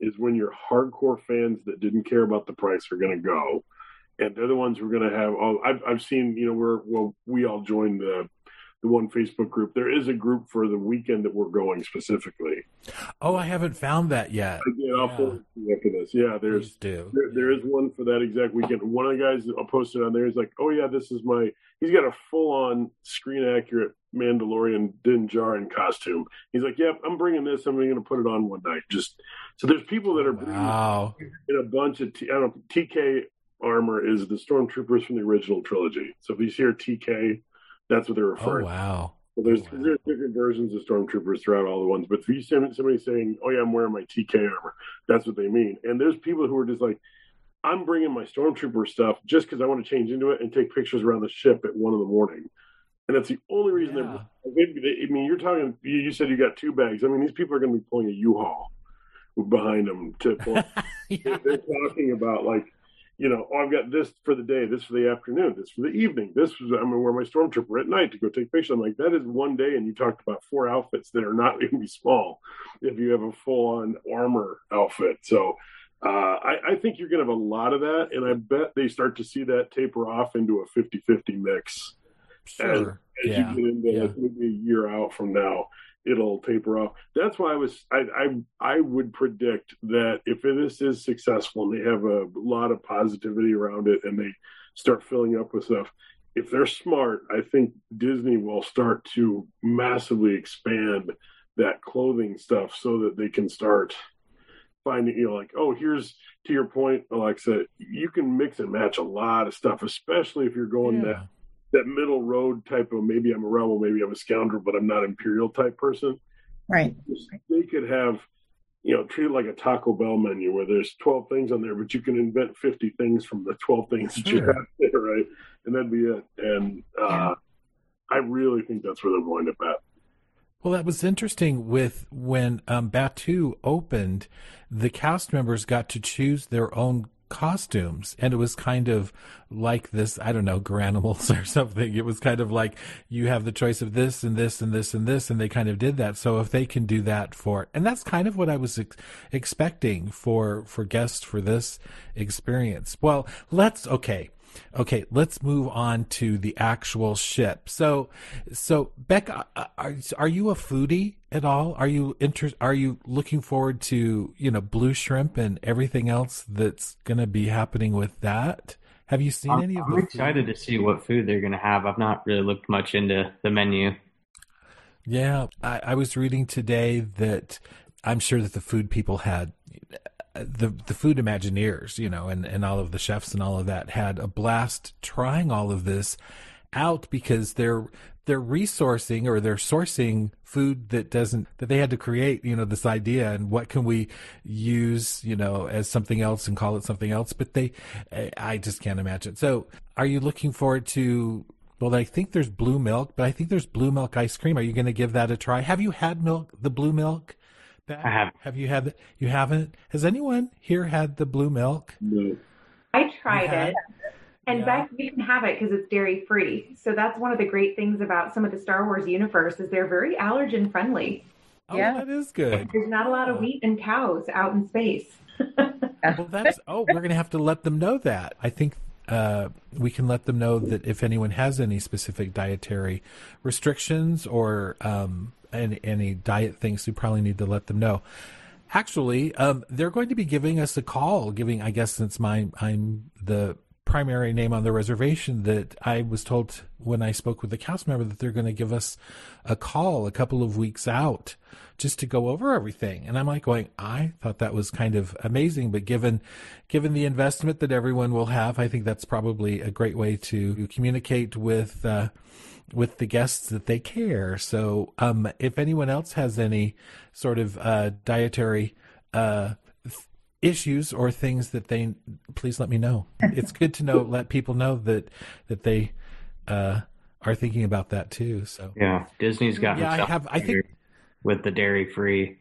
is when your hardcore fans that didn't care about the price are going to go, and they're the ones who are going to have. Oh, I've I've seen you know we're well we all joined the the one Facebook group. There is a group for the weekend that we're going specifically. Oh, I haven't found that yet. Yeah, I'll yeah. after this. Yeah, there's. There, there is one for that exact weekend. One of the guys that posted on there is like, "Oh yeah, this is my." He's got a full on screen accurate Mandalorian Din Djarin costume. He's like, "Yep, yeah, I'm bringing this. I'm going to put it on one night." Just so there's people that are wow. in a bunch of T, I don't know, TK armor is the stormtroopers from the original trilogy. So if you hear TK that's what they're oh, referring. Oh wow! So there's, oh, wow. there's different versions of stormtroopers throughout all the ones, but if you see somebody saying, "Oh yeah, I'm wearing my TK armor," that's what they mean. And there's people who are just like, "I'm bringing my stormtrooper stuff just because I want to change into it and take pictures around the ship at one in the morning." And that's the only reason yeah. they're. I mean, you're talking. You said you got two bags. I mean, these people are going to be pulling a U-Haul behind them to. Pull. yeah. They're talking about like you know, oh, I've got this for the day, this for the afternoon, this for the evening, this was, I'm gonna wear my stormtrooper at night to go take pictures. I'm like, that is one day, and you talked about four outfits that are not gonna be small if you have a full on armor outfit. So uh, I, I, think you're gonna have a lot of that, and I bet they start to see that taper off into a 50-50 mix. Sure. As, as yeah. you get into yeah. maybe a year out from now it'll taper off. That's why I was I, I I would predict that if this is successful and they have a lot of positivity around it and they start filling up with stuff, if they're smart, I think Disney will start to massively expand that clothing stuff so that they can start finding you know like oh here's to your point alexa you can mix and match a lot of stuff especially if you're going yeah. that that middle road type of maybe I'm a rebel, maybe I'm a scoundrel, but I'm not imperial type person. Right. They could have, you know, treat it like a Taco Bell menu where there's 12 things on there, but you can invent 50 things from the 12 things that you have there, right? And that'd be it. And uh, yeah. I really think that's where they're going to bet. Well, that was interesting with when um, Batuu opened, the cast members got to choose their own costumes. And it was kind of like this i don't know granimals or something. It was kind of like you have the choice of this and this and this and this and they kind of did that. So if they can do that for and that's kind of what i was ex- expecting for for guests for this experience. Well let's okay Okay, let's move on to the actual ship. So, so Beck, are, are you a foodie at all? Are you inter- Are you looking forward to you know blue shrimp and everything else that's going to be happening with that? Have you seen I'm, any of? I'm excited food? to see what food they're going to have. I've not really looked much into the menu. Yeah, I, I was reading today that I'm sure that the food people had the the food imagineers, you know, and, and all of the chefs and all of that had a blast trying all of this out because they're they're resourcing or they're sourcing food that doesn't that they had to create you know this idea and what can we use you know as something else and call it something else but they i just can't imagine so are you looking forward to well i think there's blue milk but i think there's blue milk ice cream are you going to give that a try have you had milk the blue milk I have. Have you had? You haven't? Has anyone here had the blue milk? No. I tried it. And yeah. Beck, you can have it because it's dairy free. So that's one of the great things about some of the Star Wars universe is they're very allergen friendly. Oh, yeah, that is good. There's not a lot of wheat and cows out in space. well, that's oh, we're gonna have to let them know that. I think uh, we can let them know that if anyone has any specific dietary restrictions or um, any, any diet things, we probably need to let them know. Actually, um, they're going to be giving us a call. Giving, I guess, since my I'm the primary name on the reservation, that I was told when I spoke with the cast member that they're going to give us a call a couple of weeks out just to go over everything. And I'm like going, I thought that was kind of amazing, but given given the investment that everyone will have, I think that's probably a great way to communicate with. Uh, with the guests that they care. So, um, if anyone else has any sort of uh, dietary uh, issues or things that they, please let me know. It's good to know, let people know that that they uh, are thinking about that too. So yeah, Disney's got yeah, I have. I think with the dairy free,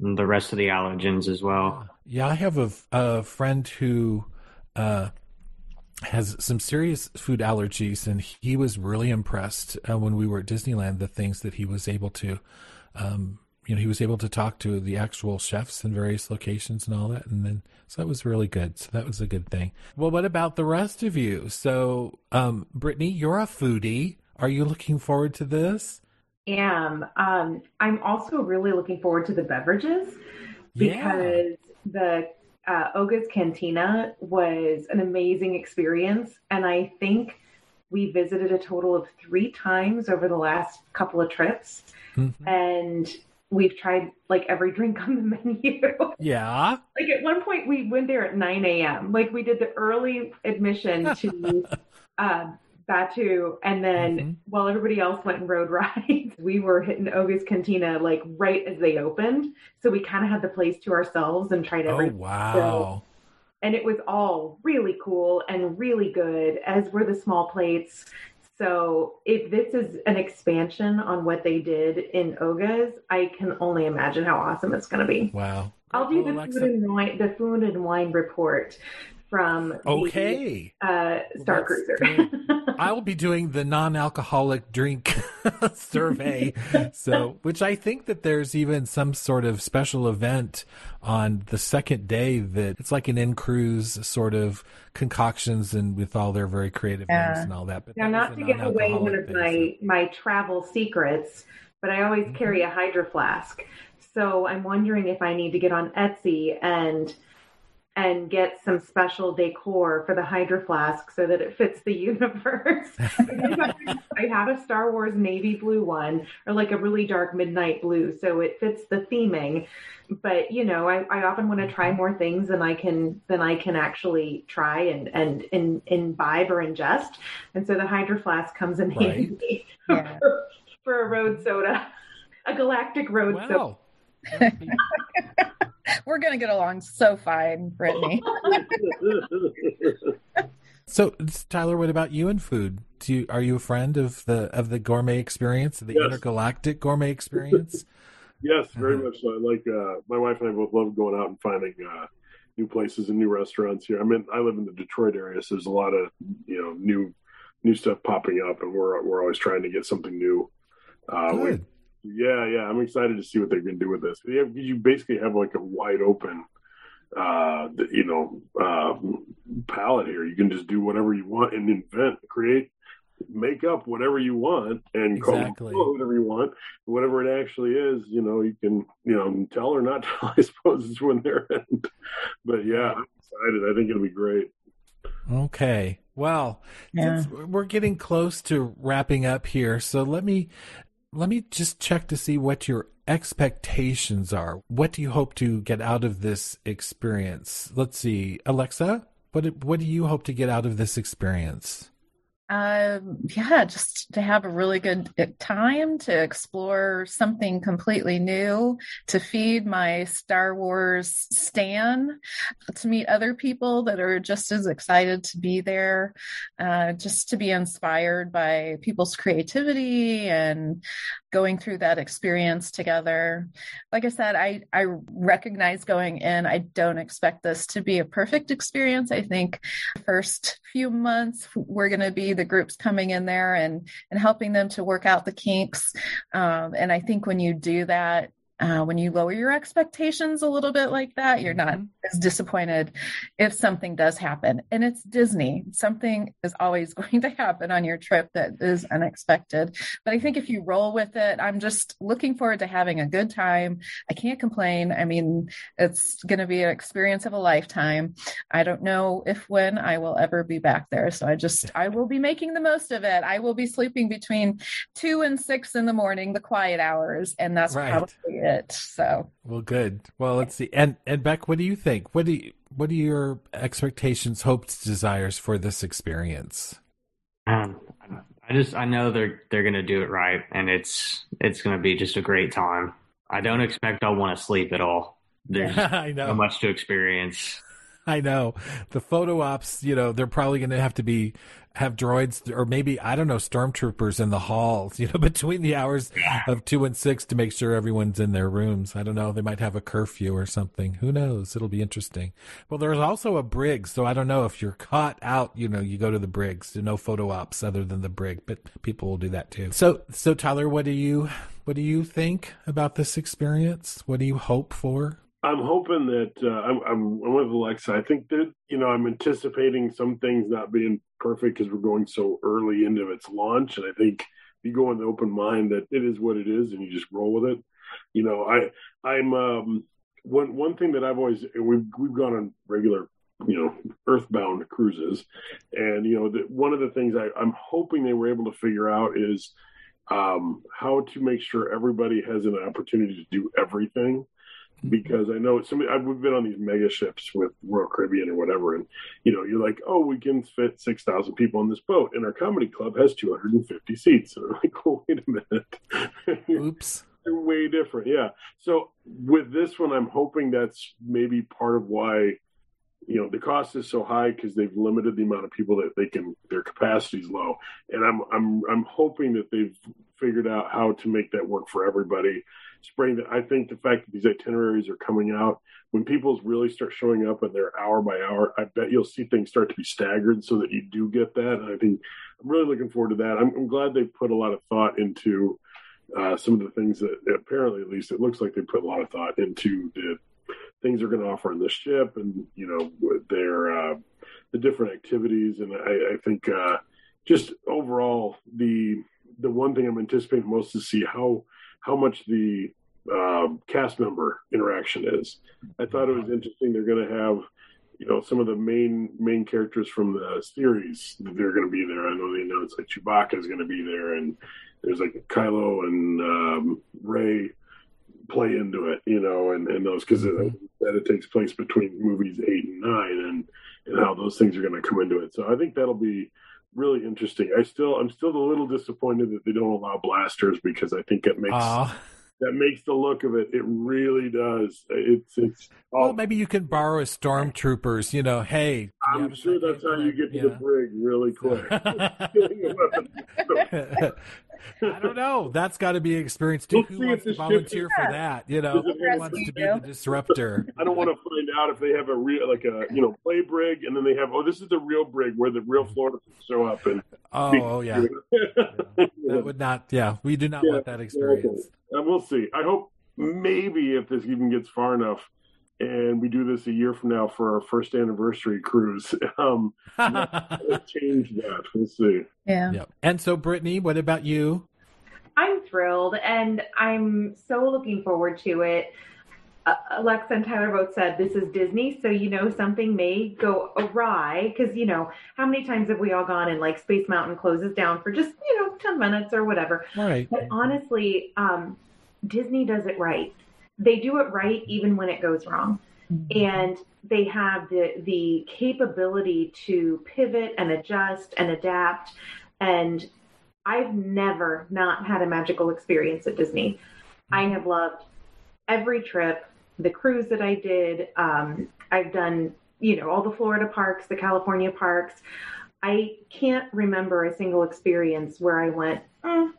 and the rest of the allergens as well. Yeah, I have a, a friend who uh, has some serious food allergies, and he was really impressed uh, when we were at Disneyland. The things that he was able to, um, you know, he was able to talk to the actual chefs in various locations and all that, and then so that was really good. So that was a good thing. Well, what about the rest of you? So, um, Brittany, you're a foodie. Are you looking forward to this? Am. Um, I'm also really looking forward to the beverages because yeah. the uh, Oga's Cantina was an amazing experience. And I think we visited a total of three times over the last couple of trips. Mm-hmm. And we've tried like every drink on the menu. Yeah. like at one point we went there at 9 a.m. Like we did the early admission to uh, Batuu, and then mm-hmm. while everybody else went and rode rides, we were hitting Oga's Cantina like right as they opened. So we kind of had the place to ourselves and tried everything. Oh wow! So, and it was all really cool and really good, as were the small plates. So if this is an expansion on what they did in Oga's, I can only imagine how awesome it's going to be. Wow! I'll do the food and wine, the food and wine report from okay the, uh, Star Cruiser. I will be doing the non-alcoholic drink survey. so, which I think that there's even some sort of special event on the second day that it's like an in cruise sort of concoctions and with all their very creative yeah. names and all that. But now, not to give away one of my my travel secrets, but I always mm-hmm. carry a hydro flask. So I'm wondering if I need to get on Etsy and and get some special decor for the hydro flask so that it fits the universe. I have a Star Wars navy blue one or like a really dark midnight blue, so it fits the theming. But you know, I, I often want to try mm-hmm. more things than I can than I can actually try and and, and imbibe or ingest. And so the hydro flask comes in right. handy yeah. for, for, a road soda, a galactic road wow. soda. We're gonna get along so fine, Brittany. so, Tyler, what about you and food? Do you, are you a friend of the of the gourmet experience, the yes. intergalactic gourmet experience? yes, very uh-huh. much so. I like uh, my wife and I both love going out and finding uh, new places and new restaurants here. I mean, I live in the Detroit area, so there's a lot of you know new new stuff popping up, and we're we're always trying to get something new. Uh, Good. Yeah, yeah, I'm excited to see what they're going to do with this. Have, you basically have like a wide open, uh, you know, uh, palette here. You can just do whatever you want and invent, create, make up whatever you want, and exactly. call whatever you want. Whatever it actually is, you know, you can, you know, tell or not tell. I suppose it's when they're in. But yeah, I'm excited. I think it'll be great. Okay. Well, yeah. we're getting close to wrapping up here, so let me let me just check to see what your expectations are. What do you hope to get out of this experience? Let's see, Alexa, what what do you hope to get out of this experience? Um, yeah, just to have a really good uh, time to explore something completely new, to feed my Star Wars stan, to meet other people that are just as excited to be there, uh, just to be inspired by people's creativity and going through that experience together. Like I said, I, I recognize going in, I don't expect this to be a perfect experience. I think first few months, we're going to be the groups coming in there and, and helping them to work out the kinks. Um, and I think when you do that, uh, when you lower your expectations a little bit like that, you're not mm-hmm. as disappointed if something does happen. And it's Disney. Something is always going to happen on your trip that is unexpected. But I think if you roll with it, I'm just looking forward to having a good time. I can't complain. I mean, it's going to be an experience of a lifetime. I don't know if when I will ever be back there. So I just, I will be making the most of it. I will be sleeping between two and six in the morning, the quiet hours. And that's right. probably it it. So well, good. Well, let's see. And and Beck, what do you think? What do you, what are your expectations, hopes, desires for this experience? Um, I just I know they're they're gonna do it right, and it's it's gonna be just a great time. I don't expect I'll want to sleep at all. There's I know. so much to experience. I know the photo ops. You know, they're probably going to have to be have droids or maybe I don't know stormtroopers in the halls. You know, between the hours of two and six to make sure everyone's in their rooms. I don't know. They might have a curfew or something. Who knows? It'll be interesting. Well, there's also a brig, so I don't know if you're caught out. You know, you go to the brigs. No photo ops other than the brig, but people will do that too. So, so Tyler, what do you what do you think about this experience? What do you hope for? I'm hoping that uh, I'm, I'm, I'm with Alexa. I think that you know I'm anticipating some things not being perfect because we're going so early into its launch, and I think if you go in the open mind that it is what it is, and you just roll with it. You know, I I'm um, one one thing that I've always we've we've gone on regular you know earthbound cruises, and you know one of the things I, I'm hoping they were able to figure out is um, how to make sure everybody has an opportunity to do everything because I know somebody I've we've been on these mega ships with Royal Caribbean or whatever, and you know you're like, oh, we can fit six thousand people on this boat, and our comedy club has two hundred and fifty seats, and I'm like, well, wait a minute, oops, they're way different, yeah. So with this one, I'm hoping that's maybe part of why. You know the cost is so high because they've limited the amount of people that they can. Their capacity is low, and I'm I'm I'm hoping that they've figured out how to make that work for everybody spring that I think the fact that these itineraries are coming out when people really start showing up and they're hour by hour, I bet you'll see things start to be staggered so that you do get that. And I think I'm really looking forward to that. I'm, I'm glad they put a lot of thought into uh, some of the things that apparently, at least, it looks like they put a lot of thought into the things they're going to offer on the ship and you know their uh, the different activities. And I, I think uh, just overall the the one thing I'm anticipating most is see how how much the um, cast member interaction is. I thought it was interesting. They're going to have, you know, some of the main main characters from the series. They're going to be there. I know they announced like Chewbacca is going to be there, and there's like Kylo and um, Rey play into it, you know, and, and those because mm-hmm. that it takes place between movies eight and nine, and and how those things are going to come into it. So I think that'll be really interesting. I still I'm still a little disappointed that they don't allow blasters because I think it makes uh, that makes the look of it. It really does. It's it's. Oh. Well, maybe you can borrow a stormtroopers. You know, hey. I'm sure that's how you get to yeah. the brig really quick. I don't know. That's got to be an experience too. We'll Who wants to volunteer for that? You know, who wants to be the disruptor? I don't want to find out if they have a real, like a you know, play brig, and then they have, oh, this is the real brig where the real mm. Florida show up and. Oh, oh yeah. yeah. That would not. Yeah, we do not yeah, want that experience. And we'll see. I hope maybe if this even gets far enough, and we do this a year from now for our first anniversary cruise. Um, change that. We'll see. Yeah. Yep. And so, Brittany, what about you? I'm thrilled, and I'm so looking forward to it. Uh, Alexa and Tyler both said this is Disney, so you know something may go awry because you know how many times have we all gone and like Space Mountain closes down for just you know ten minutes or whatever. Right. But honestly, um, Disney does it right they do it right even when it goes wrong. Mm-hmm. And they have the the capability to pivot and adjust and adapt. And I've never not had a magical experience at Disney. I have loved every trip, the cruise that I did. Um, I've done, you know, all the Florida parks, the California parks. I can't remember a single experience where I went, mm,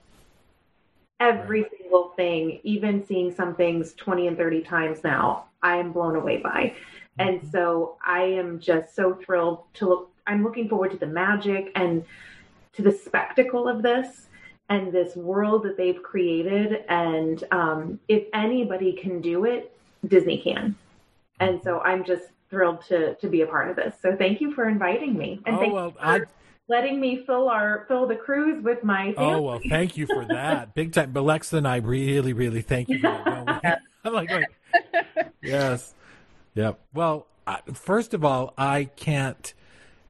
every single thing, even seeing some things 20 and 30 times now, I am blown away by. And mm-hmm. so I am just so thrilled to look. I'm looking forward to the magic and to the spectacle of this and this world that they've created. And um, if anybody can do it, Disney can. And so I'm just thrilled to to be a part of this. So thank you for inviting me. And oh, thank well, you for I letting me fill our fill the cruise with my family. Oh well, thank you for that, big time. But Alexa and I really, really thank you. I'm like, like, yes, yep. Well, first of all, I can't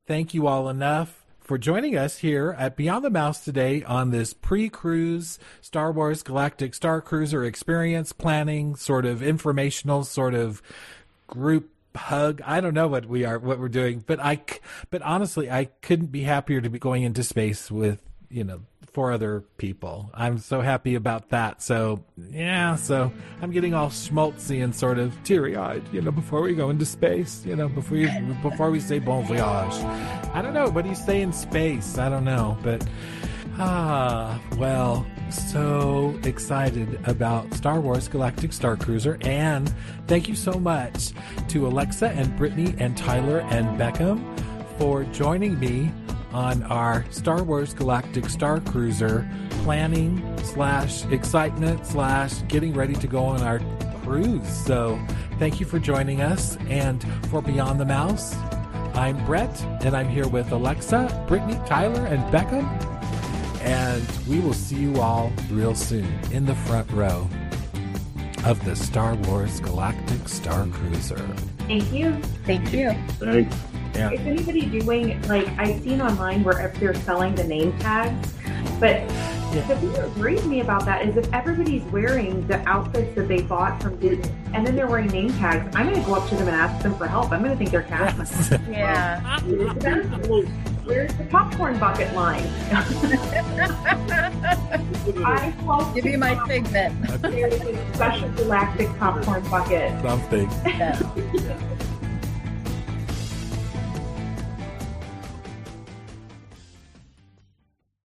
thank you all enough for joining us here at Beyond the Mouse today on this pre-cruise Star Wars Galactic Star Cruiser experience planning, sort of informational, sort of group hug. I don't know what we are, what we're doing, but I, but honestly, I couldn't be happier to be going into space with, you know, four other people. I'm so happy about that. So yeah, so I'm getting all schmaltzy and sort of teary eyed, you know, before we go into space, you know, before we, before we say bon voyage. I don't know. What do you say in space? I don't know, but ah, well, so excited about Star Wars Galactic Star Cruiser. And thank you so much to Alexa and Brittany and Tyler and Beckham for joining me on our Star Wars Galactic Star Cruiser planning slash excitement slash getting ready to go on our cruise. So thank you for joining us. And for Beyond the Mouse, I'm Brett, and I'm here with Alexa, Brittany, Tyler, and Beckham. And we will see you all real soon in the front row of the Star Wars Galactic Star Cruiser. Thank you. Thank you. Thanks. Yeah. Is anybody doing like I've seen online where they're selling the name tags, but yeah. the thing that worries me about that is if everybody's wearing the outfits that they bought from Disney and then they're wearing name tags, I'm going to go up to them and ask them for help. I'm going to think they're cast Yeah. Where's the popcorn bucket line? I give me my figment. There's a special galactic popcorn bucket. Something. Yeah.